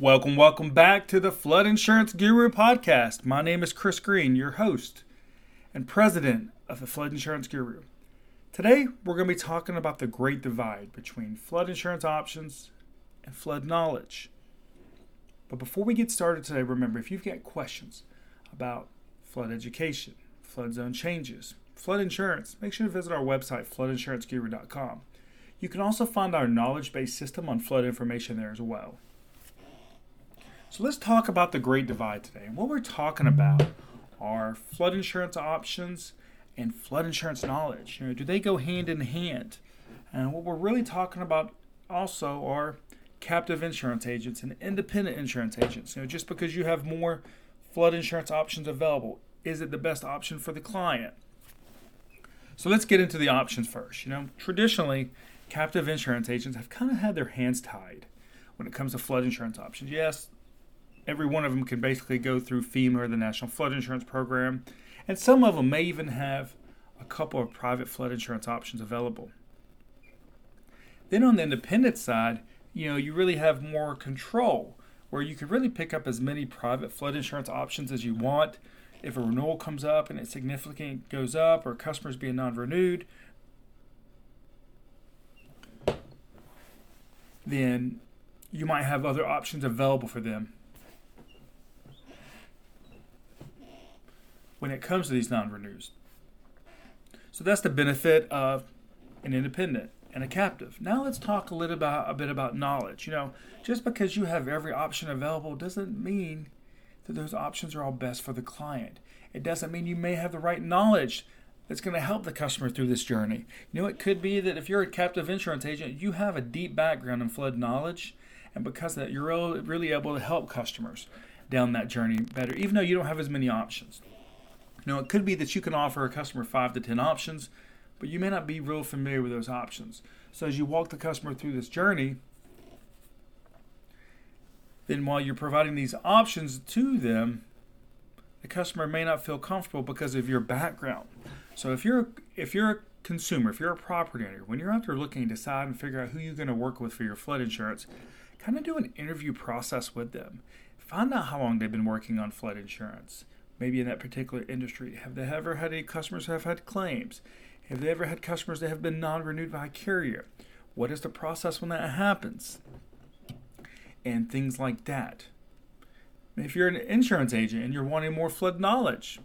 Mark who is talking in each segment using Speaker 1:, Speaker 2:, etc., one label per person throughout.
Speaker 1: Welcome, welcome back to the Flood Insurance Guru podcast. My name is Chris Green, your host and president of the Flood Insurance Guru. Today, we're going to be talking about the great divide between flood insurance options and flood knowledge. But before we get started today, remember if you've got questions about flood education, flood zone changes, flood insurance, make sure to visit our website, floodinsuranceguru.com. You can also find our knowledge based system on flood information there as well. So let's talk about the Great Divide today. What we're talking about are flood insurance options and flood insurance knowledge. You know, do they go hand in hand? And what we're really talking about also are captive insurance agents and independent insurance agents. You know, just because you have more flood insurance options available, is it the best option for the client? So let's get into the options first. You know, traditionally, captive insurance agents have kind of had their hands tied when it comes to flood insurance options. Yes, every one of them can basically go through FEMA or the National Flood Insurance Program, and some of them may even have a couple of private flood insurance options available. Then on the independent side, you know, you really have more control where you can really pick up as many private flood insurance options as you want. If a renewal comes up and it significantly goes up or customers being non-renewed, then you might have other options available for them when it comes to these non-renews. So that's the benefit of an independent and a captive. Now let's talk a little about a bit about knowledge. You know, just because you have every option available doesn't mean that those options are all best for the client. It doesn't mean you may have the right knowledge that's going to help the customer through this journey. You know, it could be that if you're a captive insurance agent, you have a deep background in flood knowledge, and because of that, you're really able to help customers down that journey better, even though you don't have as many options. Now, it could be that you can offer a customer five to 10 options, but you may not be real familiar with those options. So, as you walk the customer through this journey, then while you're providing these options to them, the customer may not feel comfortable because of your background. So, if you're if you're a consumer, if you're a property owner, when you're out there looking to decide and figure out who you're going to work with for your flood insurance, kind of do an interview process with them. Find out how long they've been working on flood insurance maybe in that particular industry? Have they ever had any customers have had claims? Have they ever had customers that have been non renewed by a carrier? What is the process when that happens? And things like that. If you're an insurance agent and you're wanting more flood knowledge,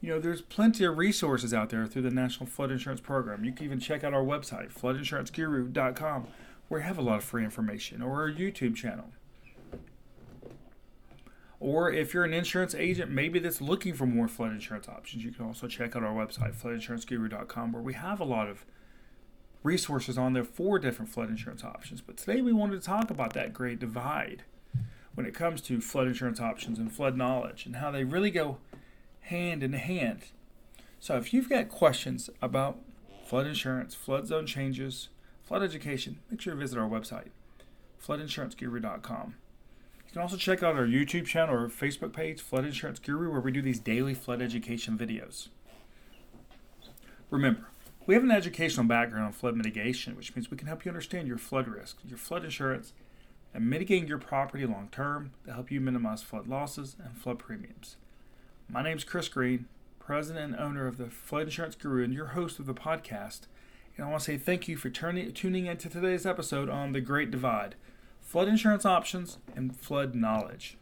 Speaker 1: you know, there's plenty of resources out there through the National Flood Insurance Program. You can even check out our website, floodinsuranceguru.com, where we have a lot of free information, or our YouTube channel. Or if you're an insurance agent, maybe that's looking for more flood insurance options, you can also check out our website, floodinsuranceguru.com, where we have a lot of resources on there for different flood insurance options. But today we wanted to talk about that great divide when it comes to flood insurance options and flood knowledge and how they really go hand in hand. So if you've got questions about flood insurance, flood zone changes, flood education, make sure to visit our website, floodinsuranceguru.com. You can also check out our YouTube channel or Facebook page, Flood Insurance Guru, where we do these daily flood education videos. Remember, we have an educational background on flood mitigation, which means we can help you understand your flood risk, your flood insurance, and mitigating your property long term to help you minimize flood losses and flood premiums. My name is Chris Green, president and owner of the Flood Insurance Guru, and your host of the podcast. And I want to say thank you for turning, tuning into today's episode on The Great Divide flood insurance options, and flood knowledge.